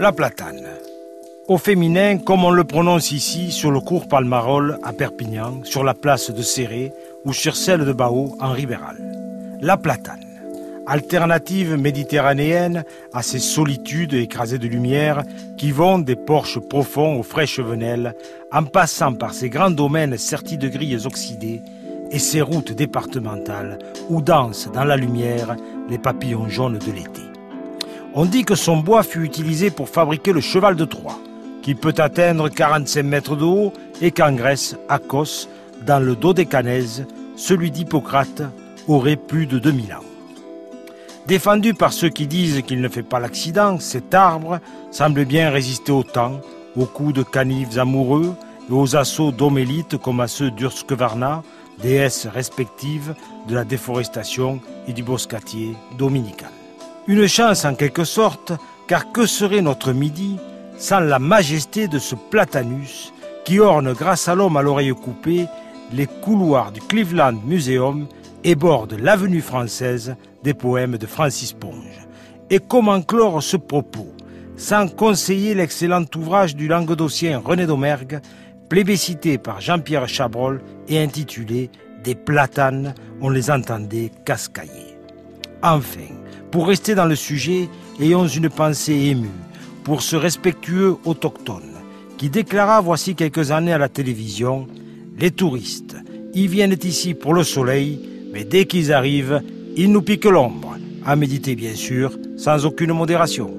La platane. Au féminin, comme on le prononce ici, sur le cours Palmarol à Perpignan, sur la place de Serré ou sur celle de Bao en Ribéral. La platane. Alternative méditerranéenne à ces solitudes écrasées de lumière qui vont des porches profonds aux fraîches venelles, en passant par ces grands domaines sertis de grilles oxydées et ces routes départementales où dansent dans la lumière les papillons jaunes de l'été. On dit que son bois fut utilisé pour fabriquer le cheval de Troie, qui peut atteindre 45 mètres de haut et qu'en Grèce, à Kos, dans le Dodécanèse, celui d'Hippocrate aurait plus de 2000 ans. Défendu par ceux qui disent qu'il ne fait pas l'accident, cet arbre semble bien résister au temps, aux coups de canives amoureux et aux assauts d'homélites comme à ceux d'Urskevarna, déesses respectives de la déforestation et du boscatier dominical. Une chance en quelque sorte, car que serait notre midi sans la majesté de ce platanus qui orne grâce à l'homme à l'oreille coupée les couloirs du Cleveland Museum et borde l'avenue française des poèmes de Francis Ponge. Et comment clore ce propos sans conseiller l'excellent ouvrage du languedocien René Domergue, plébiscité par Jean-Pierre Chabrol et intitulé Des platanes, on les entendait cascailler. Enfin, pour rester dans le sujet, ayons une pensée émue pour ce respectueux autochtone qui déclara voici quelques années à la télévision Les touristes, ils viennent ici pour le soleil, mais dès qu'ils arrivent, ils nous piquent l'ombre. À méditer bien sûr, sans aucune modération.